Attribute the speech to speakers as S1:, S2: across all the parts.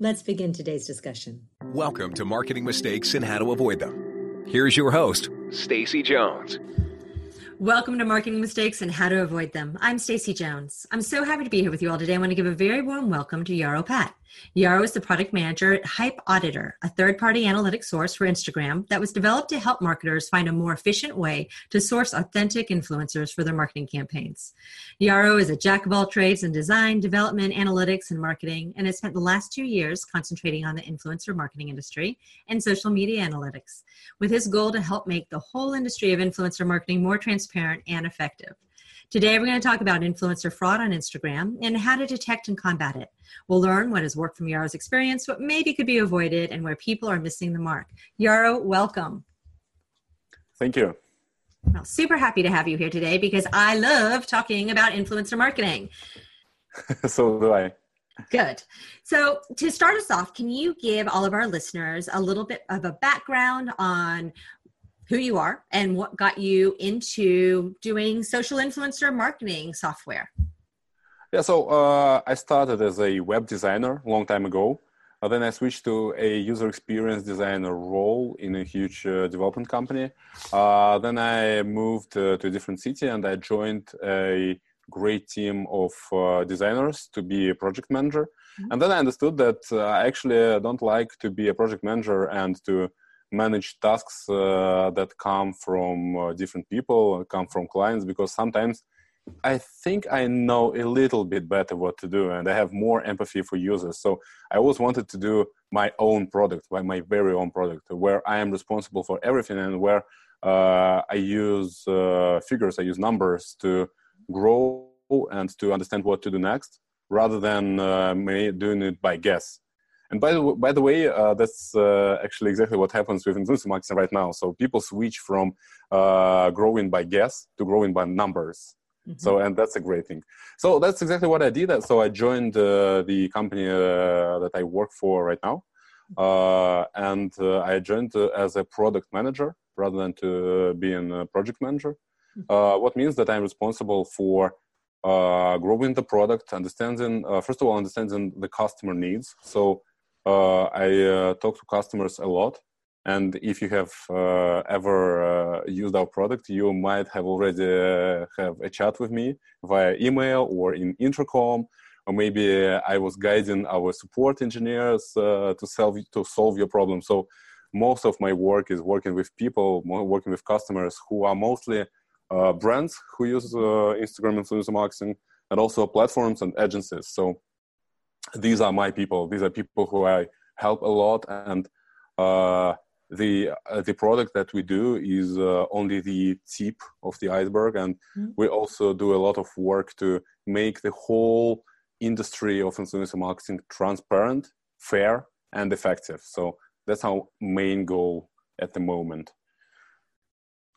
S1: Let's begin today's discussion.
S2: Welcome to Marketing Mistakes and How to Avoid Them. Here's your host, Stacy Jones.
S1: Welcome to Marketing Mistakes and How to Avoid Them. I'm Stacy Jones. I'm so happy to be here with you all today. I want to give a very warm welcome to Yaro Pat. Yaro is the product manager at Hype Auditor, a third party analytics source for Instagram that was developed to help marketers find a more efficient way to source authentic influencers for their marketing campaigns. Yaro is a jack of all trades in design, development, analytics, and marketing, and has spent the last two years concentrating on the influencer marketing industry and social media analytics, with his goal to help make the whole industry of influencer marketing more transparent and effective. Today, we're going to talk about influencer fraud on Instagram and how to detect and combat it. We'll learn what has worked from Yaro's experience, what maybe could be avoided, and where people are missing the mark. Yaro, welcome.
S3: Thank you.
S1: Well, super happy to have you here today because I love talking about influencer marketing.
S3: so do I.
S1: Good. So, to start us off, can you give all of our listeners a little bit of a background on who you are and what got you into doing social influencer marketing software.
S3: Yeah, so uh, I started as a web designer a long time ago. Uh, then I switched to a user experience designer role in a huge uh, development company. Uh, then I moved uh, to a different city and I joined a great team of uh, designers to be a project manager. Mm-hmm. And then I understood that I actually don't like to be a project manager and to manage tasks uh, that come from uh, different people, come from clients, because sometimes I think I know a little bit better what to do and I have more empathy for users. So I always wanted to do my own product, my very own product, where I am responsible for everything and where uh, I use uh, figures, I use numbers to grow and to understand what to do next rather than uh, doing it by guess. And by the, by the way, uh, that's uh, actually exactly what happens with influencer marketing right now. So people switch from uh, growing by guess to growing by numbers. Mm-hmm. So, and that's a great thing. So that's exactly what I did. So I joined uh, the company uh, that I work for right now. Uh, and I joined as a product manager rather than to being a project manager. Mm-hmm. what means that I'm responsible for uh, growing the product, understanding uh, first of all understanding the customer needs. So I uh, talk to customers a lot. And if you have uh, ever used our product, you might have already have a chat with me via email or in intercom or maybe I was guiding our support engineers uh, to solve to solve your problem. So most of my work is working with people, working with customers who are mostly uh, brands who use uh, Instagram influencer marketing, and also platforms and agencies. So these are my people. These are people who I help a lot, and uh, the uh, the product that we do is uh, only the tip of the iceberg, and mm-hmm. we also do a lot of work to make the whole industry of influencer marketing transparent, fair, and effective. So that's our main goal at the moment.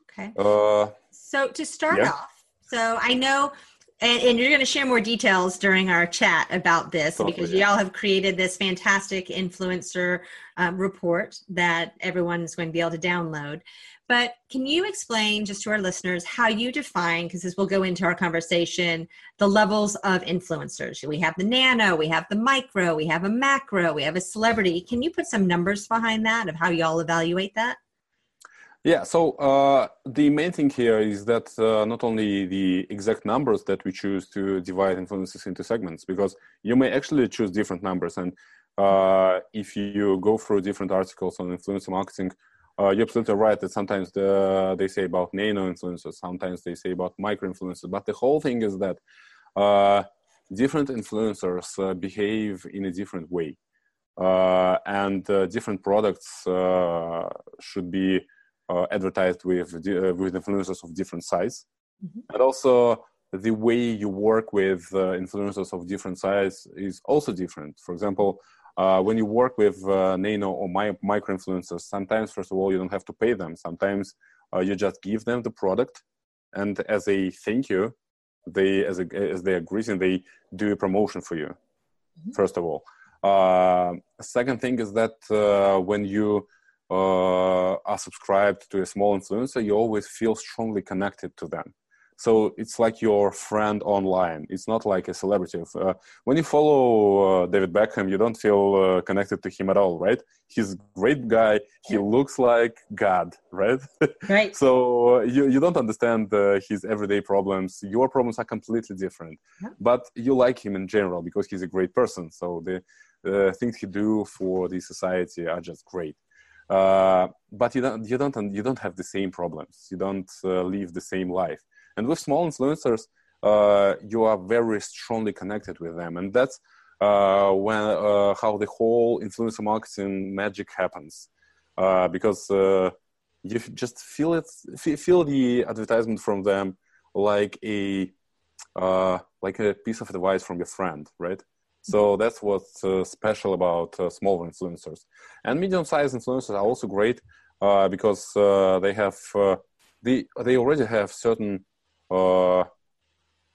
S1: Okay. Uh, so to start yeah. off, so I know and, and, you're going to share more details during our chat about this totally, because y'all have created this fantastic influencer um, report that everyone's going to be able to download. But can you explain just to our listeners how you define, because this will go into our conversation, the levels of influencers? We have the nano, we have the micro, we have a macro, we have a celebrity. Can you put some numbers behind that of how y'all evaluate that?
S3: Yeah, so uh, the main thing here is that uh, not only the exact numbers that we choose to divide influences into segments, because you may actually choose different numbers. And uh, if you go through different articles on influencer marketing, uh, you're absolutely right that sometimes the, they say about nano influencers, sometimes they say about micro influencers. But the whole thing is that uh, different influencers uh, behave in a different way. and different products should be uh, advertised with uh, with influencers of different size, mm-hmm. and also the way you work with uh, influencers of different size is also different. For example, uh, when you work with uh, nano or my, micro influencers, sometimes first of all you don't have to pay them. Sometimes uh, you just give them the product, and as a thank you, they as a, as they are greeting, they do a promotion for you. Mm-hmm. First of all, uh, second thing is that uh, when you uh, are subscribed to a small influencer, you always feel strongly connected to them. So it's like your friend online. It's not like a celebrity. Uh, when you follow uh, david beckham you don't feel uh, connected to him at all right? He's a great guy. He looks like god right?
S1: Right.
S3: So uh, you, you don't understand uh, his everyday problems. Your problems are completely different. Yeah. but you like him in general because he's a great person. So the things he do for the society are just great but you don't you don't you don't have the same problems you don't live the same life and with small influencers, uh, you are very strongly connected with them, and that's uh, when uh, how the whole influencer marketing magic happens. Uh, because uh, you just feel it, feel the advertisement from them like a uh, like a piece of advice from your friend, right? So that's what's special about small influencers, and medium-sized influencers are also great because they have they they already have certain uh,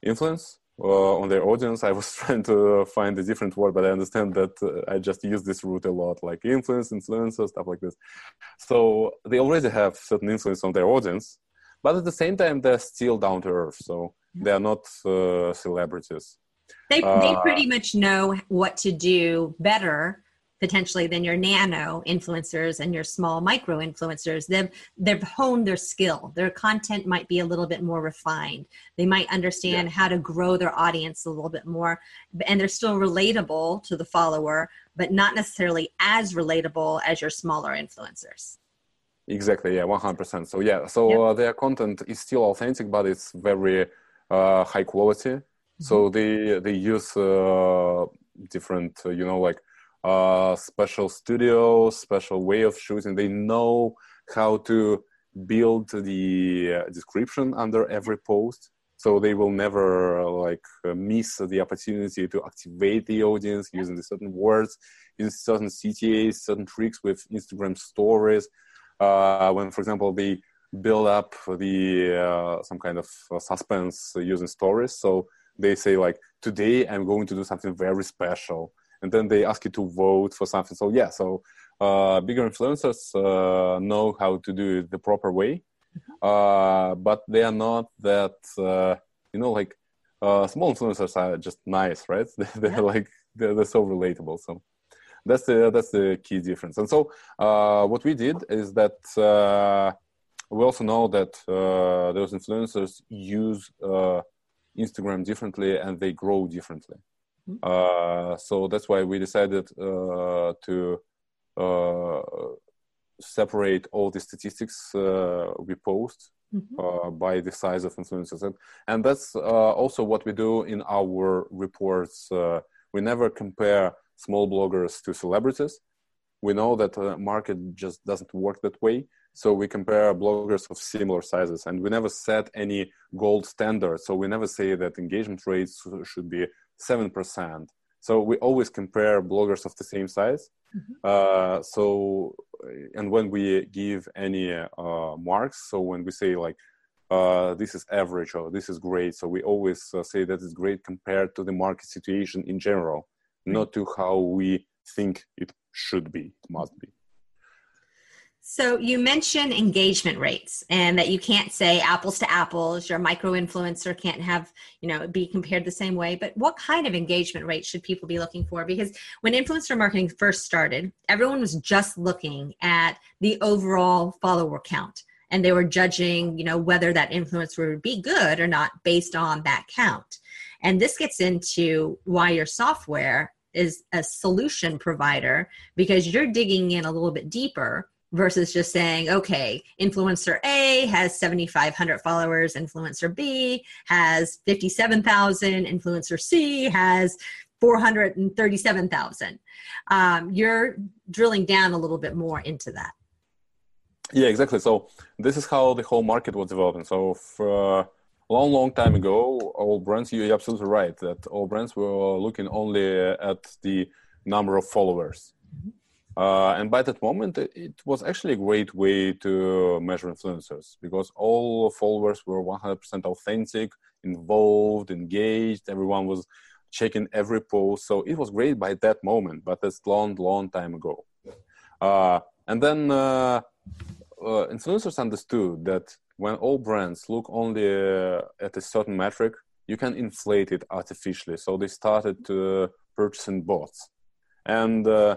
S3: influence uh, on their audience. I was trying to find a different word, but I understand that uh, I just use this root a lot, like influence, influencer, stuff like this. So they already have certain influence on their audience, but at the same time, they're still down to earth. So they are not uh, celebrities.
S1: They, they uh, pretty much know what to do better potentially than your nano influencers and your small micro influencers they've they've honed their skill their content might be a little bit more refined they might understand yeah. how to grow their audience a little bit more and they're still relatable to the follower but not necessarily as relatable as your smaller influencers
S3: exactly yeah 100% so yeah so yep. uh, their content is still authentic but it's very uh, high quality. So they they use uh, different uh, you know like uh, special studio, special way of shooting. They know how to build the uh, description under every post, so they will never uh, like miss the opportunity to activate the audience using the certain words, using certain CTAs, certain tricks with Instagram stories. Uh, when, for example, they build up the uh, some kind of suspense using stories, so they say like, "Today I'm going to do something very special." and then they ask you to vote for something. So yeah, so uh, bigger influencers uh, know how to do it the proper way, uh, but they are not that uh, you know like uh, small influencers are just nice, right? they're yeah. like they're, they're, so relatable. So that's the that's the key difference. And so uh, what we did is that we also know that those influencers use Instagram differently and they grow differently. Uh, so that's why we decided uh, to uh, separate all the statistics uh, we post mm-hmm. Uh, by the size of influencers, and, and that's uh, also what we do in our reports. we never compare small bloggers to celebrities. We know that the market just doesn't work that way. So we compare bloggers of similar sizes, and we never set any gold standard. So we never say that engagement rates should be 7%. So we always compare bloggers of the same size. Mm-hmm. Uh, so, and when we give any uh, marks, so when we say like, uh, this is average or this is great, so we always uh, say that is great compared to the market situation in general, not to how we think it should be, it must be.
S1: So you mentioned engagement rates and that you can't say apples to apples, your micro influencer can't have, you know, be compared the same way, but what kind of engagement rate should people be looking for? Because when influencer marketing first started, everyone was just looking at the overall follower count and they were judging, you know, whether that influencer would be good or not based on that count. And this gets into why your software is a solution provider because you're digging in a little bit deeper versus just saying, okay, influencer A has 7,500 followers, influencer B has 57,000, influencer C has 437,000. Um, you're drilling down a little bit more into that.
S3: Yeah, exactly. So this is how the whole market was developing. So for a long, long time ago, all brands, you're absolutely right that all brands were looking only at the number of followers. Uh, and by that moment, it, was actually a great way to measure influencers because all followers were 100% authentic, involved, engaged. Everyone was checking every post. So it was great by that moment, but that's long, long time ago. Uh, and then uh, uh influencers understood that when all brands look only uh, at a certain metric, you can inflate it artificially. So they started to purchasing bots. And uh,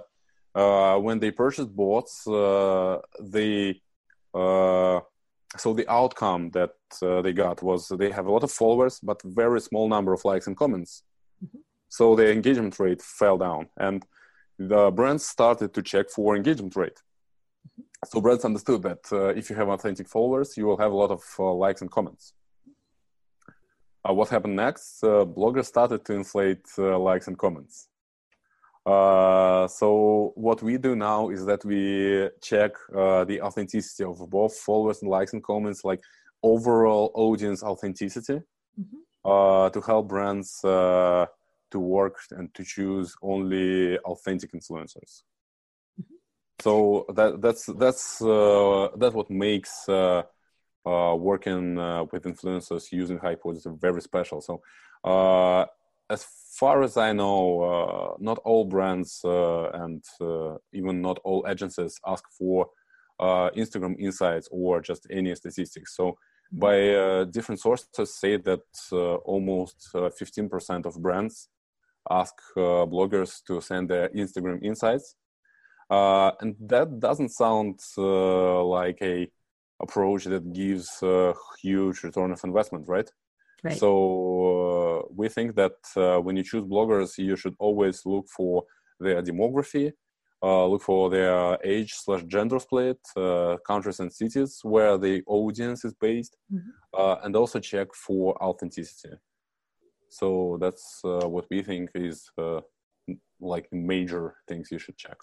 S3: when they purchased bots, uh, they uh, so the outcome that uh, they got was they have a lot of followers, but very small number of likes and comments. Mm-hmm. So the engagement rate fell down, and the brands started to check for engagement rate. Mm-hmm. So brands understood that uh, if you have authentic followers, you will have a lot of likes and comments. what happened next? bloggers started to inflate likes and comments uh, so what we do now is that we check uh, the authenticity of both followers and likes and comments, like overall audience authenticity, mm-hmm. uh, to help brands uh, to work and to choose only authentic influencers. Mm-hmm. So that that's that's uh, that's what makes working with influencers using Hype very special. So as far as I know, uh, not all brands uh, and uh, even not all agencies ask for uh, Instagram insights or just any statistics. So, by uh, different sources, say that uh, almost 15% of brands ask bloggers to send their Instagram insights, and that doesn't sound like a approach that gives a huge return of investment, right?
S1: Right.
S3: So uh, we think that uh, when you choose bloggers, you should always look for their demography, uh, look for their age slash gender split, uh, countries and cities where the audience is based, mm-hmm. Uh, and also check for authenticity. So that's uh, what we think is like major things you should check.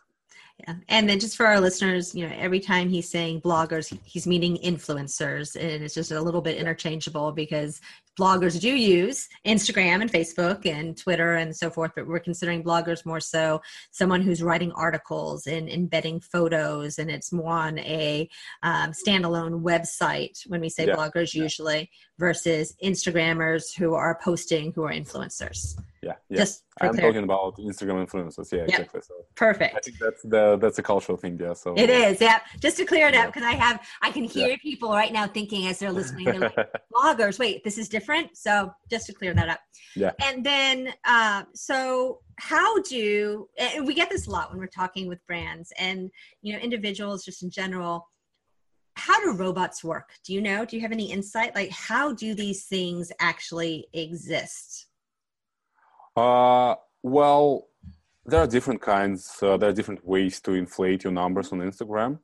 S1: Yeah. And then just for our listeners, you know, every time he's saying bloggers, he's meaning influencers. And it's just a little bit interchangeable because bloggers do use Instagram and Facebook and Twitter and so forth, but we're considering bloggers more so someone who's writing articles and embedding photos, and it's more on a um, standalone website when we say yeah. bloggers usually versus Instagrammers who are posting who are influencers
S3: yeah, yeah. Just I'm talking about Instagram influencers. Yeah,
S1: yep.
S3: exactly. So
S1: Perfect.
S3: I think that's the that's a cultural thing. Yeah. So
S1: it is. Yeah. Just to clear it yeah. up, because I have I can hear yeah. people right now thinking as they're listening, they're like, bloggers. Wait, this is different. So just to clear that up.
S3: Yeah.
S1: And then, uh, so how do and we get this a lot when we're talking with brands and you know individuals just in general how do robots work do you know do you have any insight like how do these things actually exist
S3: uh, well, there are different kinds. Uh, there are different ways to inflate your numbers on Instagram.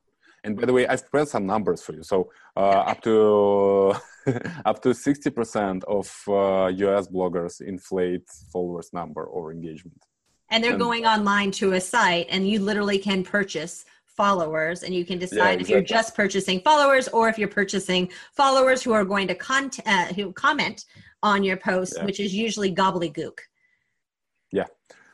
S3: And by the way, I've prepared some numbers for you. So uh, up to up to sixty percent of uh, US bloggers inflate followers number or engagement.
S1: And they're and, going online to a site, and you literally can purchase followers and you can decide yeah, exactly. if you're just purchasing followers or if you're purchasing followers who are going to con- uh, who comment on your post yeah. which is usually gobbledygook.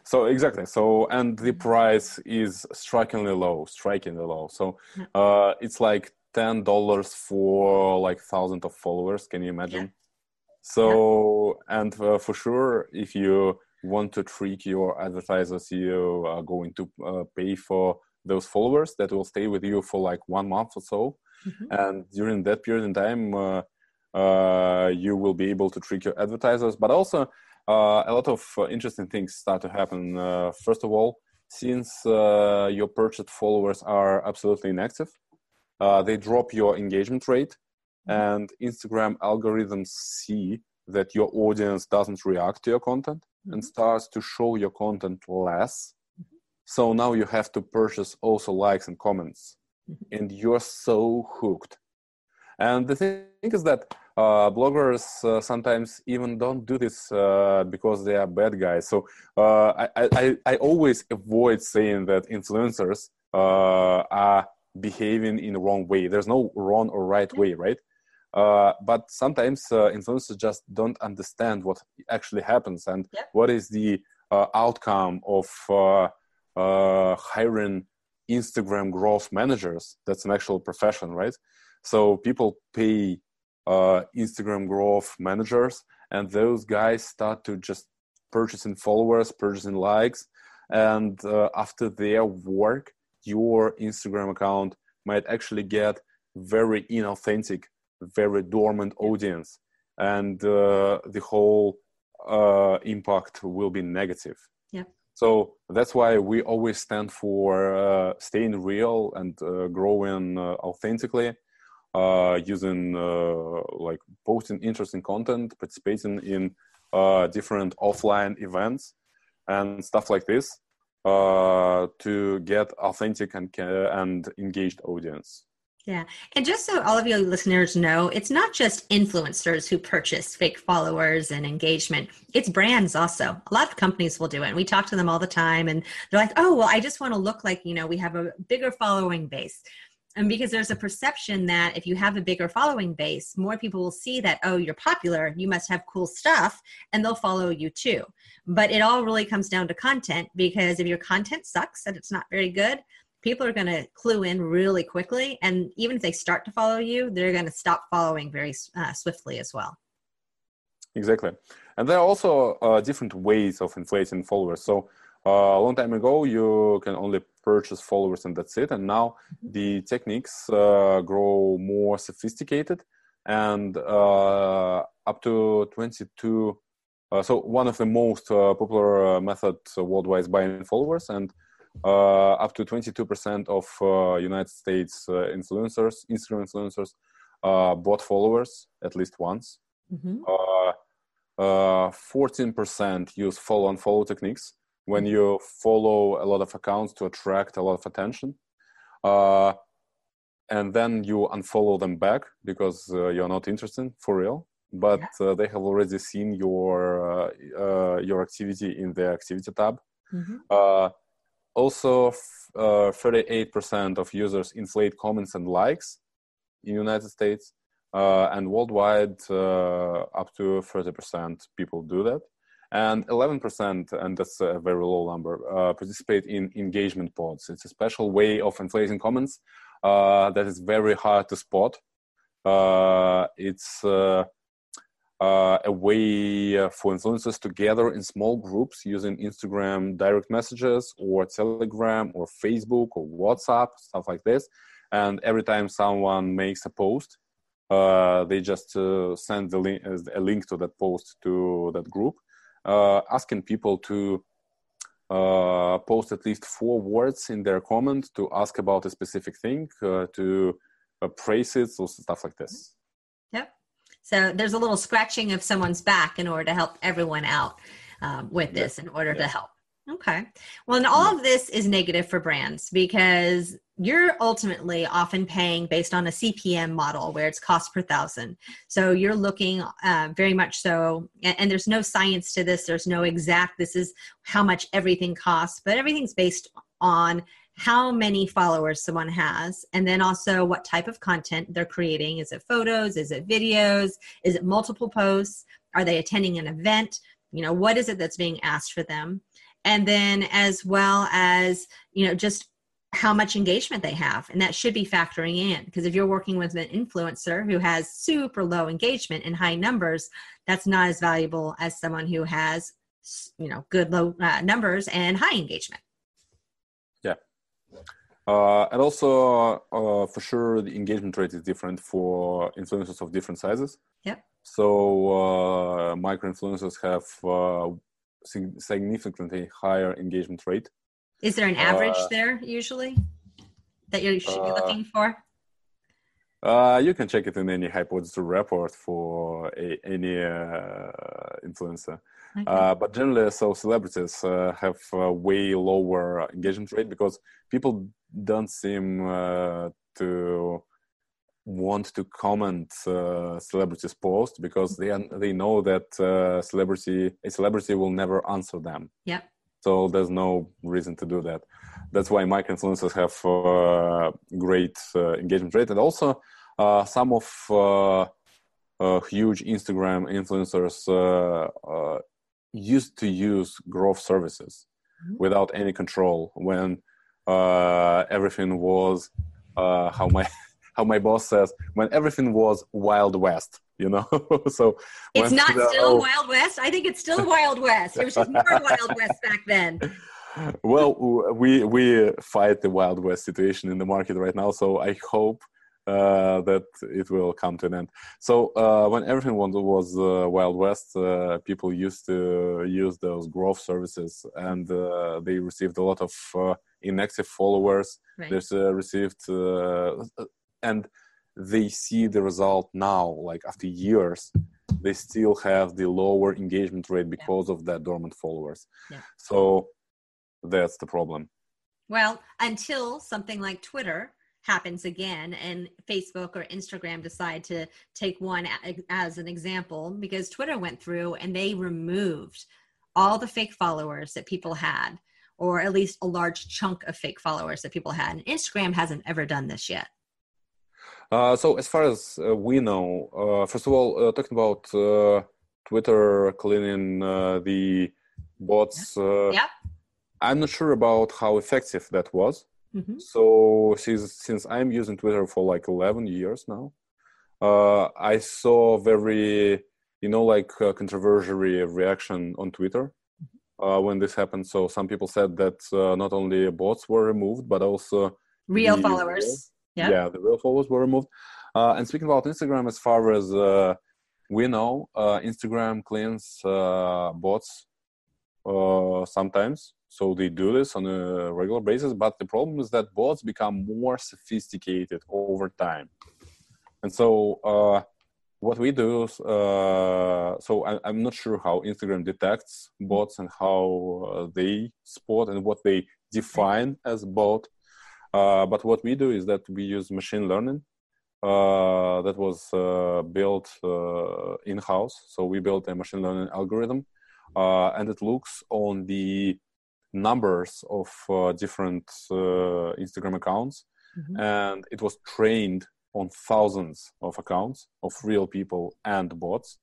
S3: So exactly. So and the price is strikingly low, strikingly low. So uh, it's like ten dollars for like thousands of followers. Can you imagine? Yeah. So yeah. and uh, for sure, if you want to trick your advertisers, you are going to uh, pay for those followers that will stay with you for like one month or so. Mm-hmm. And during that period in time, uh, uh, you will be able to trick your advertisers, but also uh, a lot of uh, interesting things start to happen. Uh, first of all, since uh, your purchased followers are absolutely inactive, uh, they drop your engagement rate, mm-hmm. and Instagram algorithms see that your audience doesn't react to your content mm-hmm. and starts to show your content less. Mm-hmm. So now you have to purchase also likes and comments, mm-hmm. and you're so hooked. And the thing is that uh, bloggers uh, sometimes even don't do this uh, because they are bad guys. So uh, I, I, I always avoid saying that influencers uh, are behaving in the wrong way. There's no wrong or right way, right? Uh, but sometimes influencers just don't understand what actually happens and what is the outcome of uh, hiring Instagram growth managers. That's an actual profession, right? So people pay uh, Instagram growth managers, and those guys start to just purchasing followers, purchasing likes, and uh, after their work, your Instagram account might actually get very inauthentic, very dormant audience, and uh, the whole uh, impact will be negative. So that's why we always stand for uh, staying real and uh, growing uh, authentically, uh, using uh, like posting interesting content, participating in uh, different offline events and stuff like this to get authentic and and engaged audience.
S1: Yeah. And just so all of you listeners know, it's not just influencers who purchase fake followers and engagement. It's brands also. A lot of companies will do it. And we talk to them all the time and they're like, oh, well, I just want to look like, you know, we have a bigger following base. And because there's a perception that if you have a bigger following base, more people will see that, oh, you're popular, you must have cool stuff, and they'll follow you too. But it all really comes down to content because if your content sucks and it's not very good, people are going to clue in really quickly and even if they start to follow you they're going to stop following very uh, swiftly as well.
S3: Exactly. And there are also uh, different ways of inflating followers. So uh, a long time ago you can only purchase followers and that's it. And now mm-hmm. the techniques uh, grow more sophisticated and uh, up to 22 uh, so one of the most popular methods worldwide is buying followers. And up to 22% of uh, United States uh, influencers, Instagram influencers, bought followers at least once. Mm-hmm. 14% use follow and follow techniques when you follow a lot of accounts to attract a lot of attention. Uh, and then you unfollow them back because uh, you're not interested for real but uh, they have already seen your your activity in the activity tab mm-hmm also, uh, 38% of users inflate comments and likes in the United States, uh, and worldwide, uh, up to 30% people do that. And 11%, and that's a very low number, uh, participate in engagement pods. It's a special way of inflating comments uh, that is very hard to spot. Uh, it's uh, a way uh, for influencers to gather in small groups using Instagram direct messages or Telegram or Facebook or WhatsApp, stuff like this. And every time someone makes a post, uh, they just uh, send the link, uh, a link to that post to that group, uh, asking people to post at least four words in their comment to ask about a specific thing, to praise it, or stuff like this.
S1: So there's a little scratching of someone's back in order to help everyone out um, with this, in order to help. Okay. Well, and all of this is negative for brands because you're ultimately often paying based on a CPM model where it's cost per thousand. So you're looking uh, very much so, and, and, there's no science to this. There's no exact, this is how much everything costs, but everything's based on how many followers someone has, and then also what type of content they're creating. Is it photos? Is it videos? Is it multiple posts? Are they attending an event? You know, what is it that's being asked for them? And then as well as, you know, just how much engagement they have. And that should be factoring in because if you're working with an influencer who has super low engagement and high numbers, that's not as valuable as someone who has, you know, good low uh, numbers and high engagement.
S3: Uh, and also, uh, for sure, the engagement rate is different for influencers of different sizes.
S1: Yeah.
S3: So uh, micro influencers have uh, significantly higher engagement rate.
S1: Is there an average uh, there usually that you should be looking for?
S3: Uh, you can check it in any Hype Auditor's report for a, any influencer. Okay. Uh, but generally, so celebrities uh, have a way lower engagement rate because people don't seem uh, to want to comment uh, celebrities' post because they they know that uh, celebrity a celebrity will never answer them.
S1: Yeah.
S3: So there's no reason to do that. That's why micro influencers have uh, great engagement rate, and also some of uh, huge Instagram influencers uh, uh, used to use growth services. mm-hmm. without any control when uh, everything was uh, how my how my boss says when everything was wild west you know so
S1: it's not the, still oh, wild west i think it's still wild west it was just more wild west back then
S3: well we we fight the wild west situation in the market right now so i hope uh, that it will come to an end. So uh, when everything was uh, Wild West, uh, people used to use those growth services, and uh, they received a lot of uh, inactive followers. Right. They received, and they see the result now, like after years. They still have the lower engagement rate because yeah. of that dormant followers. Yeah. So that's the problem.
S1: Well, until something like Twitter happens again and Facebook or Instagram decide to take one as an example because Twitter went through and they removed all the fake followers that people had or at least a large chunk of fake followers that people had and Instagram hasn't ever done this yet.
S3: Uh, so as far as uh, we know, uh, first of all, uh, talking about uh, Twitter cleaning uh, the bots,
S1: yep.
S3: I'm not sure about how effective that was. Mm-hmm. So since since I'm using Twitter for like 11 years now, uh, I saw very you know like uh, controversial reaction on Twitter mm-hmm. uh, when this happened. So some people said that uh, not only bots were removed, but also
S1: real followers.
S3: Yeah. yeah, the real followers were removed. Uh, and speaking about Instagram, as far as uh, we know, Instagram cleans bots sometimes so they do this on a regular basis, but the problem is that bots become more sophisticated over time. And so uh, what we do, is, uh, so I, am not sure how Instagram detects bots and how uh, they spot and what they define as bot. Uh, but what we do is that we use machine learning uh, that was uh, built in-house. So we built a machine learning algorithm, and it looks on the numbers of uh, different uh, Instagram accounts, mm-hmm. and it was trained on thousands of accounts of real people and bots,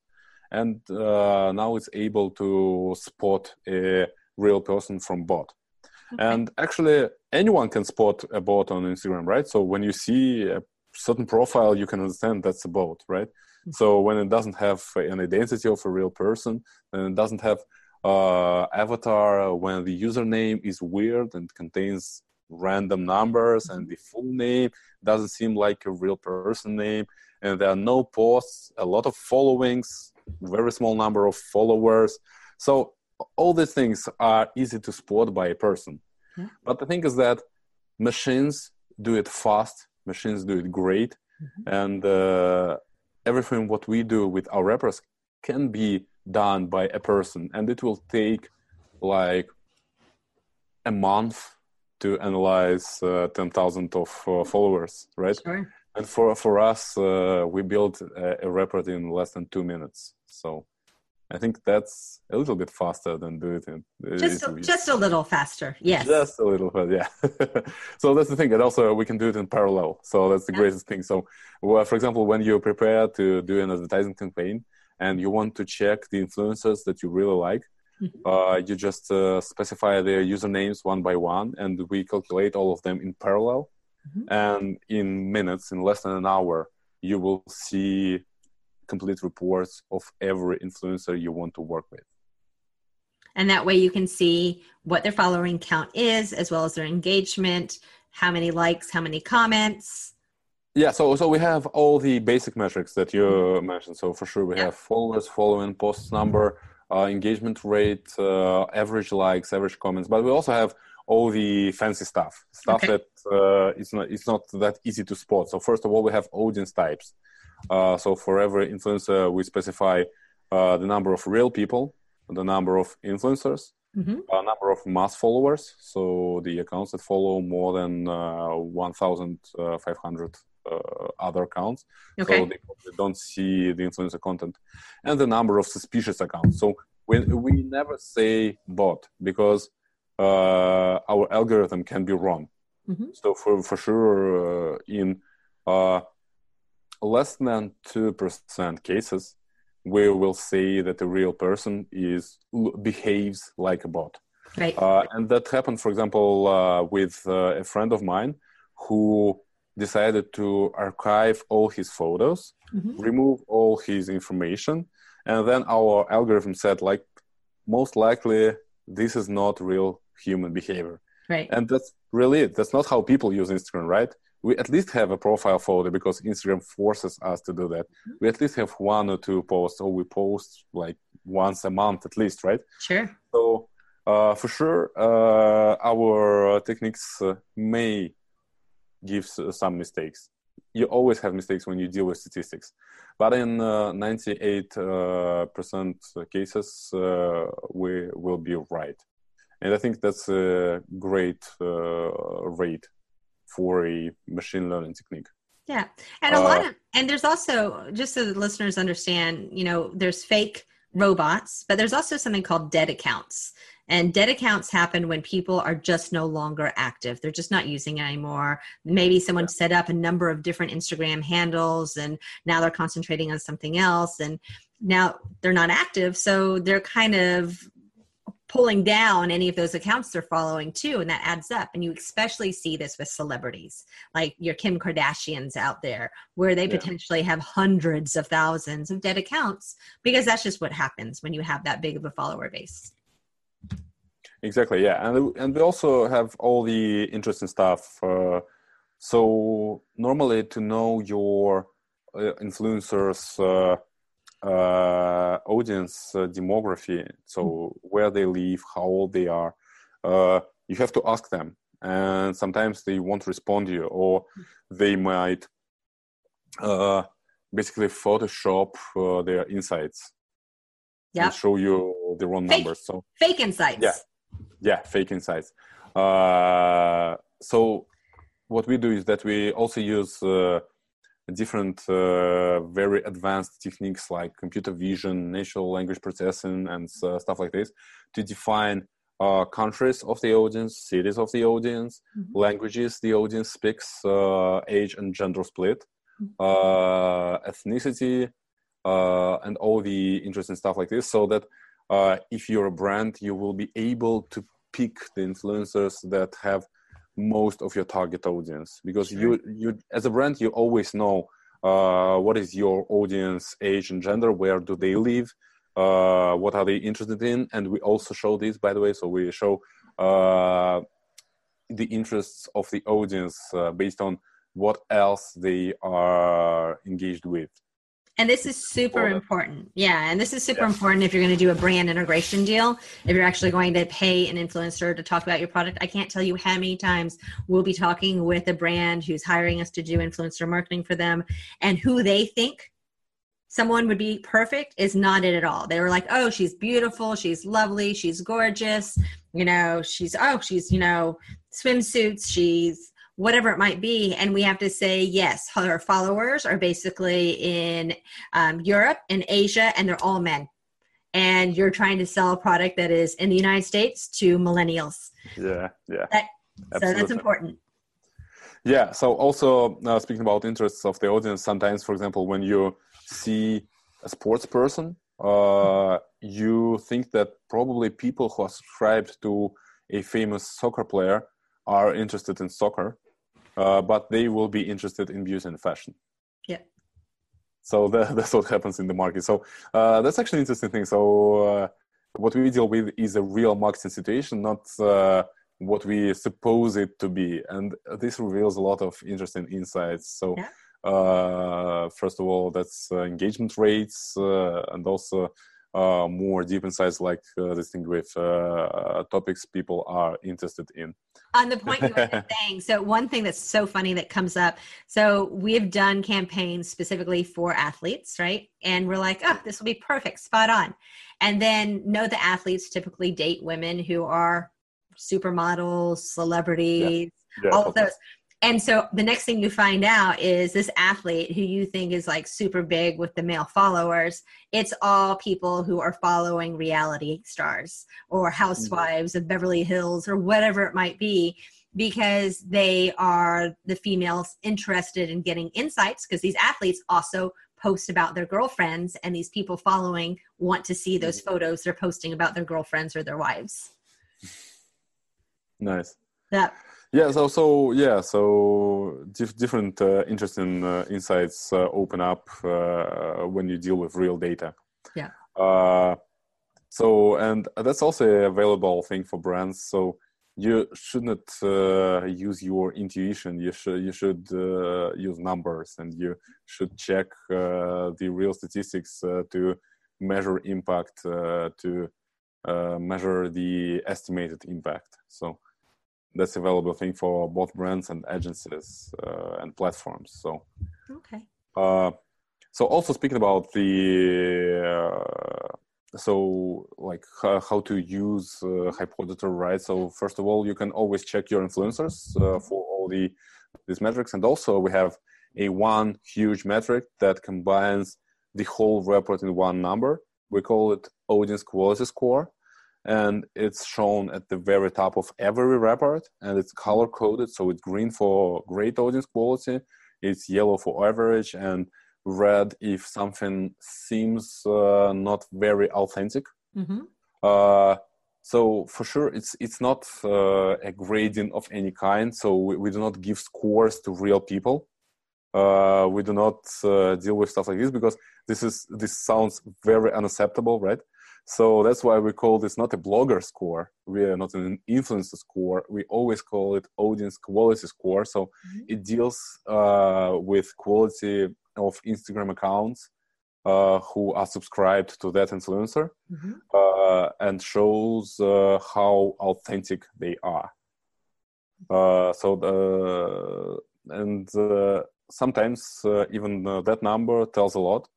S3: and uh, now it's able to spot a real person from bot. Okay. And actually, anyone can spot a bot on Instagram, right? So when you see a certain profile, you can understand that's a bot, right? Mm-hmm. So when it doesn't have an identity of a real person, and it doesn't have uh, avatar when the username is weird and contains random numbers and the full name doesn't seem like a real person name and there are no posts a lot of followings very small number of followers so all these things are easy to spot by a person yeah. but the thing is that machines do it fast machines do it great mm-hmm. and uh, everything what we do with our wrappers can be done by a person and it will take like a month to analyze uh, 10,000 of uh, followers, right?
S1: Sure.
S3: And for for us, uh, we built a, a, report in less than two minutes. So I think that's a little bit faster than do it in
S1: just a, just a little faster. Yes,
S3: just a little bit. Yeah. so that's the thing, and also we can do it in parallel. So that's the yeah. greatest thing. So, well, for example, when you prepare to do an advertising campaign, and you want to check the influencers that you really like, mm-hmm. uh, you just uh, specify their usernames one by one, and we calculate all of them in parallel. Mm-hmm. And in minutes, in less than an hour, you will see complete reports of every influencer you want to work with.
S1: And that way you can see what their following count is, as well as their engagement, how many likes, how many comments,
S3: yeah, so so we have all the basic metrics that you mm-hmm. mentioned. So for sure, we yeah. have followers, following, posts number, uh, engagement rate, uh, average likes, average comments. But we also have all the fancy stuff, stuff okay. that uh, it's not it's not that easy to spot. So first of all, we have audience types. Uh, so for every influencer, we specify uh, the number of real people, the number of influencers, mm-hmm. a number of mass followers. So the accounts that follow more than uh, 1,500 uh, other accounts okay. so they probably don't see the influencer content and the number of suspicious accounts so when we never say bot because uh, our algorithm can be wrong mm-hmm. so for, for sure uh, in uh, less than 2% cases we will say that a real person is behaves like a bot
S1: Right.
S3: Uh, and that happened, for example, uh, with uh, a friend of mine who decided to archive all his photos,
S1: Mhm.
S3: remove all his information, and then our algorithm said, like, most likely this is not real human behavior.
S1: Right.
S3: And that's really it. That's not how people use Instagram, right? We at least have a profile photo because Instagram forces us to do that. We at least have one or two posts, or we post like once a month at least, right?
S1: Sure.
S3: So uh, for sure, uh, our techniques uh, may give some mistakes. You always have mistakes when you deal with statistics, but in uh, 98 uh, percent cases, uh, we will be right, and I think that's a great uh, rate for a machine learning technique.
S1: Yeah. And a lot
S3: Uh,
S1: of, and there's also, just so the listeners understand, you know, there's fake robots, but there's also something called dead accounts. And dead accounts happen when people are just no longer active. They're just not using it anymore. Maybe someone set up a number of different Instagram handles and now they're concentrating on something else. And now they're not active. So they're kind of pulling down any of those accounts they're following too. And that adds up. And you especially see this with celebrities like your Kim Kardashians out there, where they
S3: Yeah.
S1: potentially have hundreds of thousands of dead accounts because that's just what happens when you have that big of a follower base.
S3: Exactly, yeah, and and we also have all the interesting stuff. Uh, so normally, to know your uh, influencers' uh, uh, audience uh, demography, so where they live, how old they are, uh, you have to ask them, and sometimes they won't respond to you, or they might uh, basically Photoshop uh, their insights
S1: Yep.
S3: and show you the wrong
S1: Fake.
S3: numbers. So
S1: Fake insights.
S3: Yeah. yeah fake insights uh, so what we do is that we also use uh, different uh, very advanced techniques like computer vision natural language processing and uh, stuff like this to define uh, countries of the audience cities of the audience
S1: Mhm.
S3: languages the audience speaks uh, age and gender split uh, ethnicity uh, and all the interesting stuff like this so that uh, if you're a brand, you will be able to pick the influencers that have most of your target audience because
S1: Sure.
S3: you you as a brand you always know uh, what is your audience age and gender where do they live uh, what are they interested in and we also show this by the way so we show uh, the interests of the audience uh, based on what else they are engaged with
S1: And this is super important. Yeah. And this is super
S3: Yeah.
S1: important if you're going to do a brand integration deal. If you're actually going to pay an influencer to talk about your product, I can't tell you how many times we'll be talking with a brand who's hiring us to do influencer marketing for them and who they think someone would be perfect is not it at all. They were like, oh, she's beautiful. She's lovely. She's gorgeous. You know, she's, oh, she's, you know, swimsuits. She's, whatever it might be. And we have to say, yes, her followers are basically in um, Europe and Asia, and they're all men. And you're trying to sell a product that is in the United States to millennials.
S3: yeah yeah
S1: That- So that's important.
S3: Yeah. So also uh, speaking about interests of the audience, sometimes, for example, when you see a sports person, uh, you think that probably people who are subscribed to a famous soccer player are interested in soccer, uh, but they will be interested in beauty and fashion.
S1: Yeah.
S3: So that, that's what happens in the market. So uh, that's actually an interesting thing. So uh, what we deal with is a real marketing situation, not uh, what we suppose it to be, and this reveals a lot of interesting insights. So.
S1: Yeah.
S3: Uh, first of all, that's uh, engagement rates, uh, and also uh, more deep insights like uh, this thing with uh, topics people are interested in.
S1: on the point you were saying so one thing that's so funny that comes up so we've done campaigns specifically for athletes right? And we're like oh this will be perfect spot on. And then know the athletes typically date women who are supermodels celebrities
S3: Yeah,
S1: all of those and so the next thing you find out is this athlete who you think is like super big with the male followers it's all people who are following reality stars or housewives of beverly hills or whatever it might be because they are the females interested in getting insights because these athletes also post about their girlfriends and these people following want to see those mm-hmm. photos they're posting about their girlfriends or their wives
S3: Nice.
S1: Yeah.
S3: Yeah. So so yeah. So dif- different uh, interesting uh, insights uh, open up uh, when you deal with real data.
S1: Yeah.
S3: Uh, so and that's also a valuable thing for brands. So you should not uh, use your intuition. You should you should uh, use numbers, and you should check uh, the real statistics uh, to measure impact, uh, to uh, measure the estimated impact. So that's a valuable thing for both brands and agencies and platforms. So
S1: okay.
S3: so also speaking about the so like how, how to use uh, auditor right so first of all you can always check your influencers uh, for all the these metrics and also we have a one huge metric that combines the whole report in one number we call it audience quality score and it's shown at the very top of every report and it's color coded so it's green for great audience quality it's yellow for average and red if something seems uh, not very authentic. Mm-hmm. Uh, so for sure, it's it's not uh, a grading of any kind. So we, we, do not give scores to real people. Uh, we do not uh, deal with stuff like this because this is this sounds very unacceptable, right? So that's why we call this not a blogger score. We are not an influencer score. We always call it audience quality score. So mm-hmm. it deals uh, with quality of Instagram accounts uh, who are subscribed to that influencer mm-hmm. uh, and shows uh, how authentic they are. Uh, so the and uh, sometimes uh, even that number tells a lot,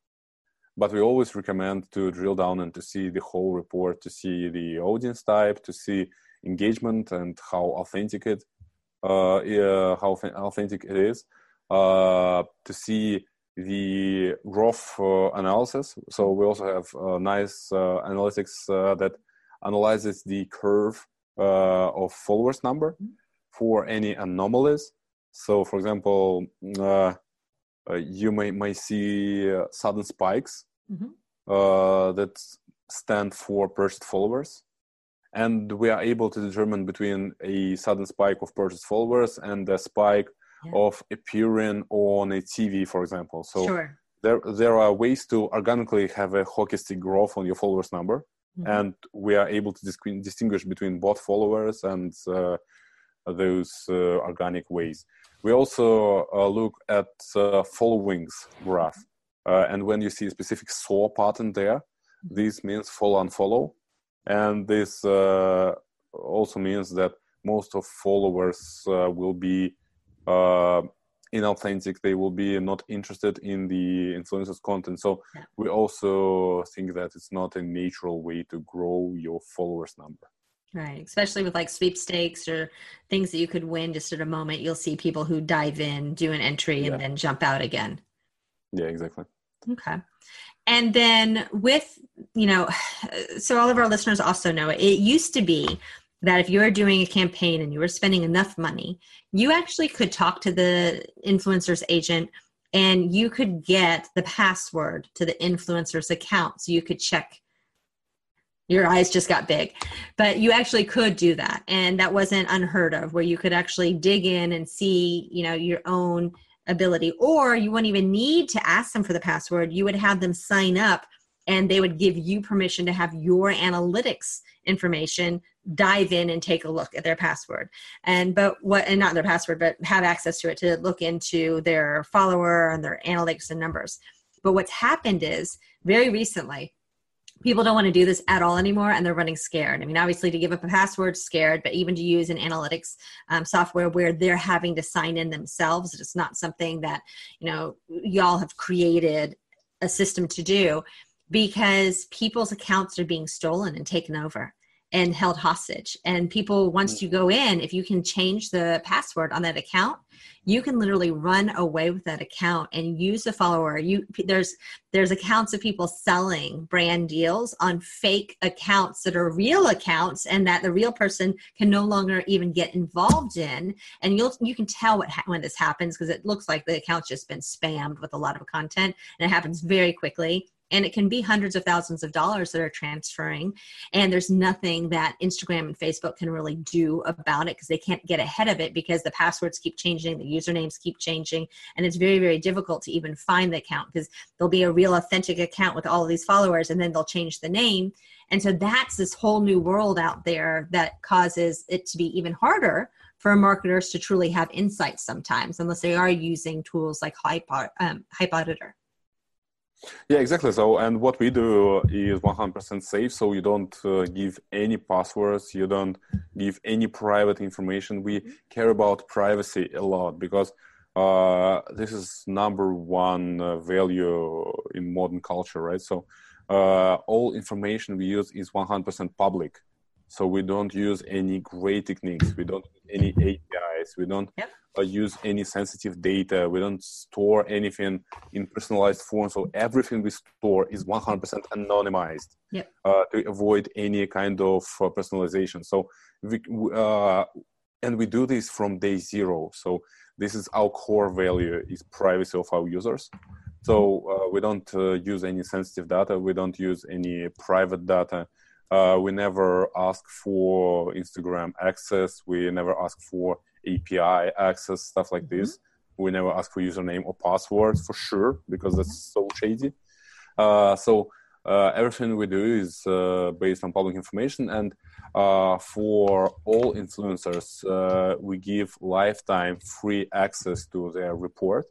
S3: but we always recommend to drill down and to see the whole report, to see the audience type, to see engagement and how authentic it, uh, uh, how authentic it is, uh, to see the growth uh, analysis. So we also have uh, nice uh, analytics that analyzes the curve of followers number for any anomalies. So, for example, you may may see sudden spikes mm-hmm. that stand for purchased followers and we are able to determine between a sudden spike of purchased followers and a spike yeah. of appearing on a TV, for example. So sure. there there are ways to organically have a hockey stick growth on your followers number, mm-hmm. and we are able to dis- distinguish between bot followers and uh, those uh, organic ways. We also uh, look at uh, followings graph, uh, and when you see a specific saw pattern there, mm-hmm. this means follow and follow, and this uh, also means that most of followers will be uh, inauthentic. They will be not interested in the influencers content. So yeah. we also think that it's not a natural way to grow your followers number.
S1: Right. Especially with like sweepstakes or things that you could win just at a moment you'll see people who dive in do an entry and then jump out again.
S3: Yeah exactly
S1: okay. And then with you know so all of our listeners also know it used to be that if you were doing a campaign and you were spending enough money, you actually could talk to the influencer's agent and you could get the password to the influencer's account. So you could check. Your eyes just got big. But you actually could do that. And that wasn't unheard of where you could actually dig in and see you know your own ability or you wouldn't even need to ask them for the password. You would have them sign up and they would give you permission to have your analytics information dive in and take a look at their password. And but what and not their password but have access to it to look into their follower and their analytics and numbers. But what's happened is very recently people don't want to do this at all anymore and they're running scared. I mean obviously to give up a password scared but even to use an analytics um, software where they're having to sign in themselves it's not something that you know y'all have created a system to do because people's accounts are being stolen and taken over and held hostage. And people, once mm. you go in, if you can change the password on that account, you can literally run away with that account and use a follower. You there's there's accounts of people selling brand deals on fake accounts that are real accounts and that the real person can no longer even get involved in. And you'll you can tell what ha- when this happens because it looks like the account's just been spammed with a lot of content and it happens very quickly and it can be hundreds of thousands of dollars that are transferring. And there's nothing that instagram and facebook can really do about it because they can't get ahead of it because the passwords keep changing the usernames keep changing and it's very very difficult to even find the account because there'll be a real authentic account with all of these followers and then they'll change the name. And so that's this whole new world out there that causes it to be even harder for marketers to truly have insights sometimes unless they are using tools like hype, um, hype auditor
S3: yeah, exactly. So, and what we do is 100% safe. So you don't uh, give any passwords. You don't give any private information. We care about privacy a lot because uh, this is number one uh, value in modern culture, right? So uh, all information we use is 100% public. So we don't use any gray techniques. We don't use any APIs. We don't yep. uh, use any sensitive data. We don't store anything in personalized form. So everything we store is 100% anonymized
S1: yep.
S3: uh, to avoid any kind of uh, personalization. So we uh, and we do this from day zero. So this is our core value is privacy of our users. So uh, we don't uh, use any sensitive data. We don't use any private data uh, we never ask for Instagram access. We never ask for API access, stuff like mm-hmm. this. We never ask for username or password for sure because that's so shady. Uh, so uh, everything we do is uh, based on public information, and uh, for all influencers, uh, we give lifetime free access to their report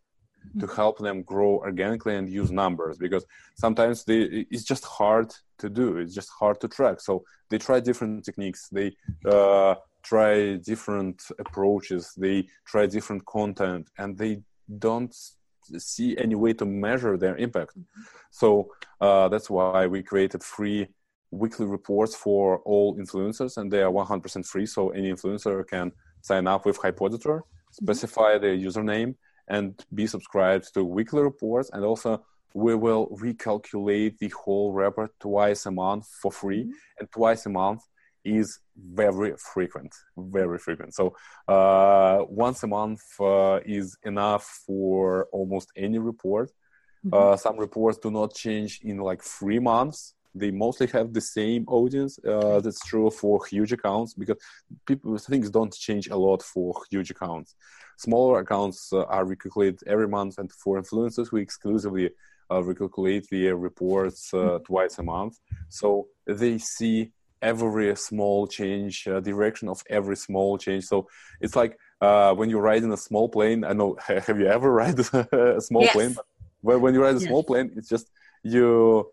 S3: to mm-hmm. help them grow organically and use numbers because sometimes they, it's just hard to do. It's just hard to track. So they try different techniques. They uh, try different approaches. They try different content and they don't see any way to measure their impact. Mm-hmm. so uh, that's why we created free weekly reports for all influencers and they are 100% free. So any influencer can sign up with hype auditor mm-hmm. specify their username and be subscribed to weekly reports and also we will recalculate the whole report twice a month for free mm-hmm. and twice a month is very frequent very frequent so uh, once a month uh, is enough for almost any report mm-hmm. uh, some reports do not change in like three months they mostly have the same audience. Uh, that's true for huge accounts because people things don't change a lot for huge accounts. Smaller accounts uh, are recalculated every month, and for influencers, we exclusively recalculate the reports uh, mm-hmm. twice a month. So they see every small change, uh, direction of every small change. So it's like uh, when you ride in a small plane. I know. Have you ever ride a small yes. plane? But when you ride a yes. small plane, it's just you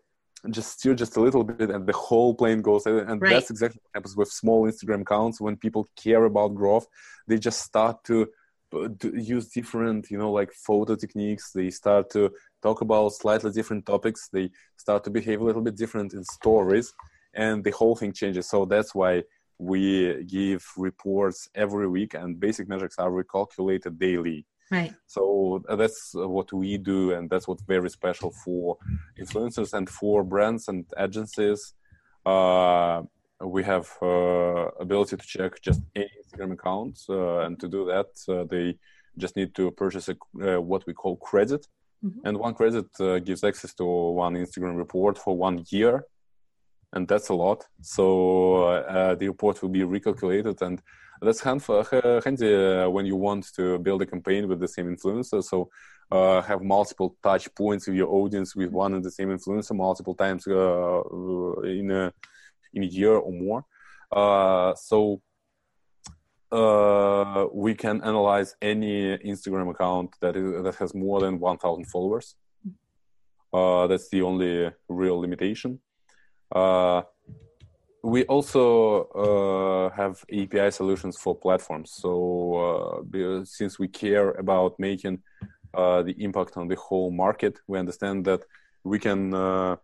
S3: just steer just a little bit and the whole plane goes and right. that's exactly what happens with small instagram accounts when people care about growth they just start to, to use different you know like photo techniques they start to talk about slightly different topics they start to behave a little bit different in stories and the whole thing changes so that's why we give reports every week and basic metrics are recalculated daily
S1: Right.
S3: So uh, that's uh, what we do, and that's what's very special for influencers and for brands and agencies. Uh, we have uh, ability to check just any Instagram account, uh, and to do that, uh, they just need to purchase a, what we call credit, mm-hmm. and one credit gives access to one Instagram report for one year, and that's a lot. So the report will be recalculated and that's handy uh, when you want to build a campaign with the same influencer. So uh, have multiple touch points with your audience with one and the same influencer multiple times uh, in a in a year or more. Uh, so uh, we can analyze any Instagram account that is that has more than 1,000 followers. Uh, that's the only real limitation we also uh, have API solutions for platforms. So uh, since we care about making uh, the impact on the whole market, we understand that we can uh,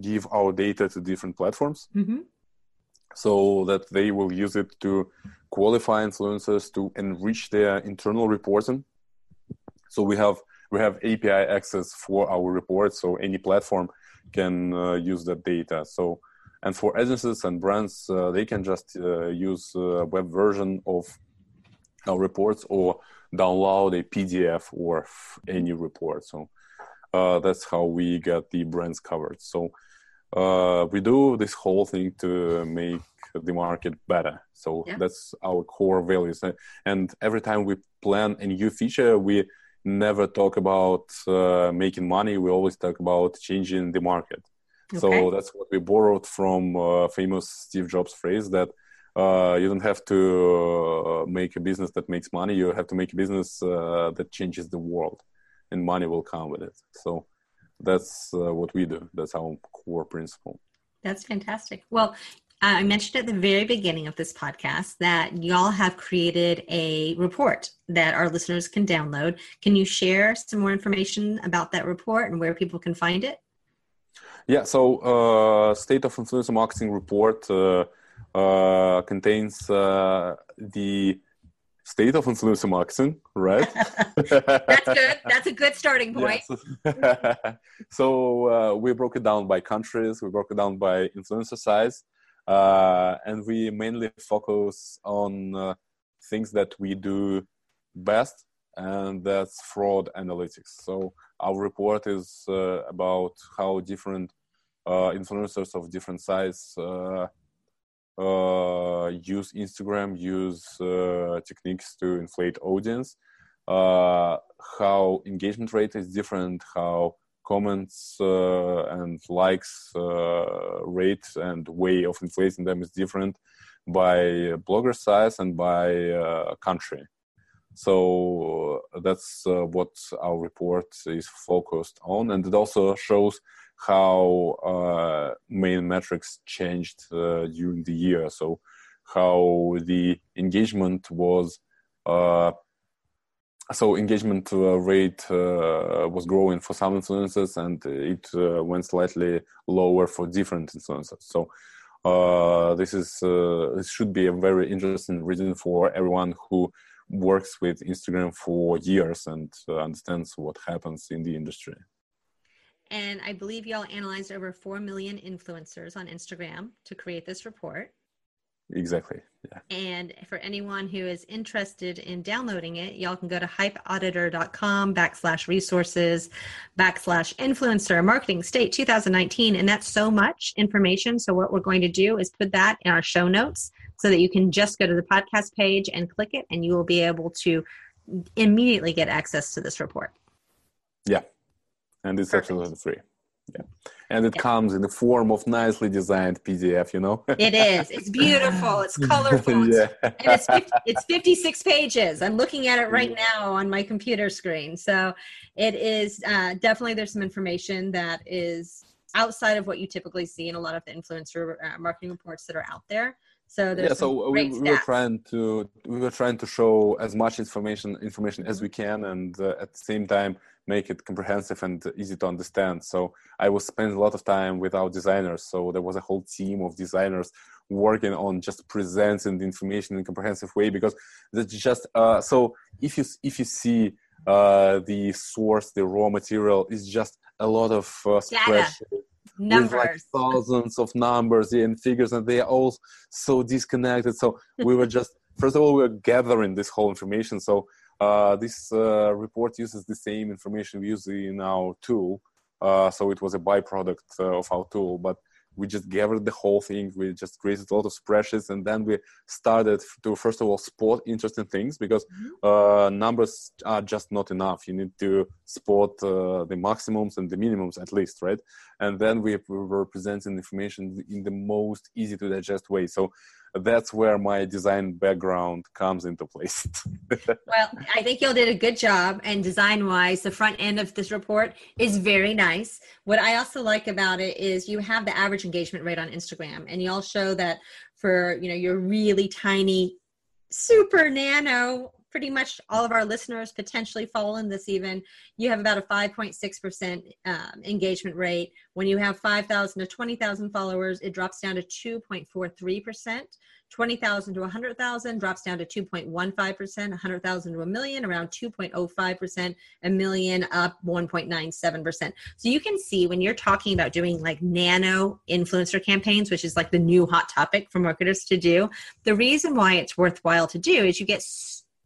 S3: give our data to different platforms. Mm-hmm. So that they will use it to qualify influencers to enrich their internal reporting. So we have we have API access for our reports, so any platform can uh, use that data. So and for agencies and brands, uh, they can just uh, use a web version of our reports or download a PDF or any report. So uh, that's how we get the brands covered. So uh, we do this whole thing to make the market better. So yeah. that's our core values. And every time we plan a new feature, we never talk about uh, making money. We always talk about changing the market. Okay. So that's what we borrowed from uh, famous Steve Jobs phrase that uh, you don't have to uh, make a business that makes money. You have to make a business uh, that changes the world, and money will come with it. So that's uh, what we do. That's our core principle.
S1: That's fantastic. Well, I mentioned at the very beginning of this podcast that y'all have created a report that our listeners can download. Can you share some more information about that report and where people can find it?
S3: Yeah, so uh, State of Influencer Marketing report uh, uh, contains uh, the state of influencer marketing, right?
S1: That's good. That's a good starting point.
S3: Yes. so uh, we broke it down by countries. We broke it down by influencer size uh, and we mainly focus on uh, things that we do best and that's fraud analytics. So our report is uh, about how different uh, influencers of different size uh, uh, use instagram use techniques to inflate audience. How engagement rate is different how comments uh, and likes uh, rate and way of inflating them is different by blogger size and by uh, country. So that's what our report is focused on, and it also shows how uh, main metrics changed uh, during the year. So how the engagement was uh, so engagement uh, rate uh, was growing for some influencers and it uh, went slightly lower for different influencers. So this is this should be a very interesting reason for everyone who works with instagram for years and understands what happens in the industry.
S1: And i believe y'all analyzed over 4 million influencers on instagram to create this report
S3: Exactly. Yeah.
S1: And for anyone who is interested in downloading it, y'all can go to hypeauditor.com backslash resources backslash influencer marketing state 2019. And that's so much information. So what we're going to do is put that in our show notes so that you can just go to the podcast page and click it and you will be able to immediately get access to this report.
S3: Yeah. And it's Perfect. absolutely free. Yeah. And it comes in the form of nicely designed PDF, you know?
S1: it is. It's beautiful. It's colorful. yeah. and it's, 50, it's 56 pages. I'm looking at it right now on my computer screen. So it is uh, definitely, there's some information that is outside of what you typically see in a lot of the influencer uh, marketing reports that are out there. So
S3: yeah, so we, we, were trying to we were trying to show as much information information as we can, and uh, at the same time make it comprehensive and easy to understand. So I was spending a lot of time with our designers. So there was a whole team of designers working on just presenting the information in a comprehensive way because that's just uh, so if you if you see uh, the source, the raw material is just a lot of uh, spreadsheets
S1: numbers.
S3: with like thousands of numbers and figures, and they are all so disconnected. So we were just first of all we were gathering this whole information. So uh, this uh, report uses the same information we use in our tool. Uh, so it was a byproduct uh, of our tool, but we just gathered the whole thing. We just created a lot of spreadsheets, and then we started to first of all spot interesting things because mm-hmm. uh, numbers are just not enough. You need to spot uh, the maximums and the minimums at least, right? And then we were presenting information in the most easy to digest way. So that's where my design background comes into place.
S1: well, I think y'all did a good job, and design wise, the front end of this report is very nice. What I also like about it is you have the average engagement rate on Instagram, and y'all show that for you know your really tiny, super nano pretty much all of our listeners potentially fall in this even. You have about a 5.6% um, engagement rate. When you have 5000 to 20000 followers it drops down to 2.43% 20,000 to 100,000 drops down to 2.15%, 100,000 to a million around 2.05%, a million up 1.97%. So you can see when you're talking about doing like nano influencer campaigns, which is like the new hot topic for marketers to do, the reason why it's worthwhile to do is you get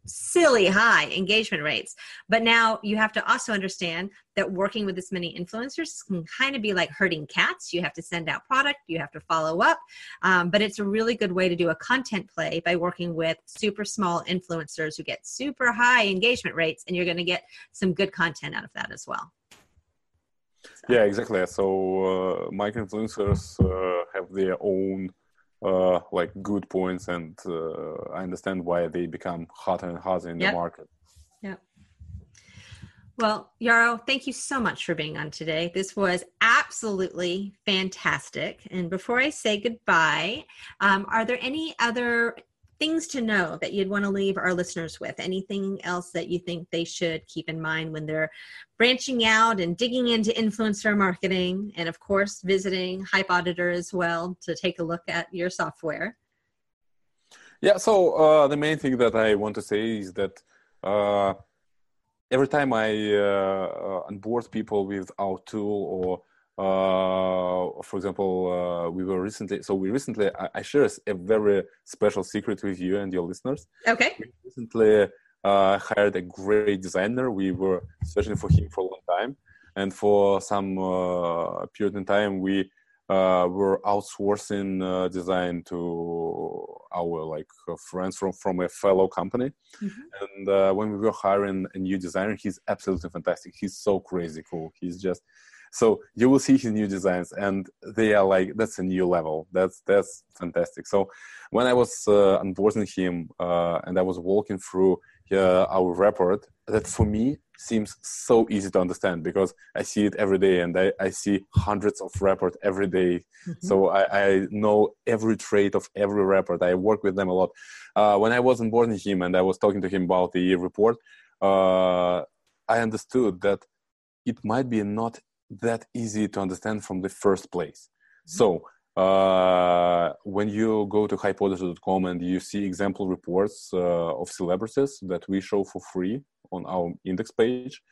S1: silly high engagement rates. But now you have to also understand that working with this many influencers can kind of be like herding cats. You have to send out product, you have to follow up. Um, but it's a really good way to do a content play by working with super small influencers who get super high engagement rates, and you're going to get some good content out of that as well.
S3: So. Yeah, exactly. So uh, micro influencers uh, have their own uh, like good points, and uh, I understand why they become hotter and hotter in yep. the market.
S1: Yeah. Well, Yarrow, thank you so much for being on today. This was absolutely fantastic. And before I say goodbye, um, are there any other things to know that you'd want to leave our listeners with? Anything else that you think they should keep in mind when they're branching out and digging into influencer marketing? And of course, visiting Hype Auditor as well to take a look at your software.
S3: Yeah, so uh, the main thing that I want to say is that uh, every time I uh, onboard people with our tool or uh, for example, uh, we were recently, so we recently, I, I, share a very special secret with you and your listeners.
S1: Okay.
S3: We recently uh, hired a great designer. We were searching for him for a long time. And for some uh, period in time, we uh, were outsourcing uh, design to our like friends from, from a fellow company. Mm-hmm. And when we were hiring a new designer, he's absolutely fantastic. He's so crazy cool. He's just, so you will see his new designs and they are like that's a new level that's that's fantastic so when i was uh, onboarding him uh, and i was walking through uh, our report that for me seems so easy to understand because i see it every day and i, I see hundreds of reports every day. Mm-hmm. so I, I, know every trait of every report i work with them a lot uh, when i was onboarding him and i was talking to him about the report uh, i understood that it might be not that easy to understand from the first place. Mm-hmm. So uh, when you go to hypeauditor.com and you see example reports uh, of celebrities that we show for free on our index page,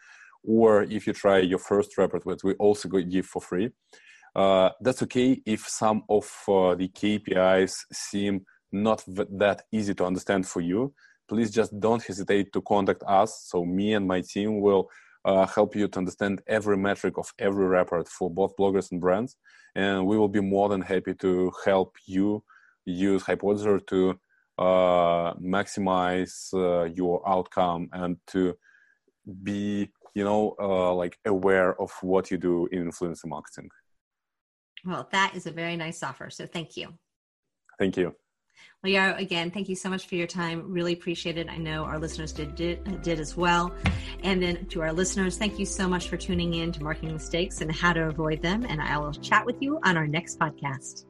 S3: or if you try your first report, which we also give for free, uh, that's okay if some of uh, the KPIs seem not that easy to understand for you. Please just don't hesitate to contact us. So me and my team will uh, help you to understand every metric of every report for both bloggers and brands. And we will be more than happy to help you use Hypeauditor to uh, maximize uh, your outcome and to be, you know, uh, like aware of what you do in influencer marketing.
S1: Well, that is a very nice offer. So thank you.
S3: Thank you.
S1: Well, Yarrow, again, thank you so much for your time. Really appreciate it. I know our listeners did, did, did as well. And then to our listeners, thank you so much for tuning in to Marketing Mistakes and how to avoid them. And I will chat with you on our next podcast.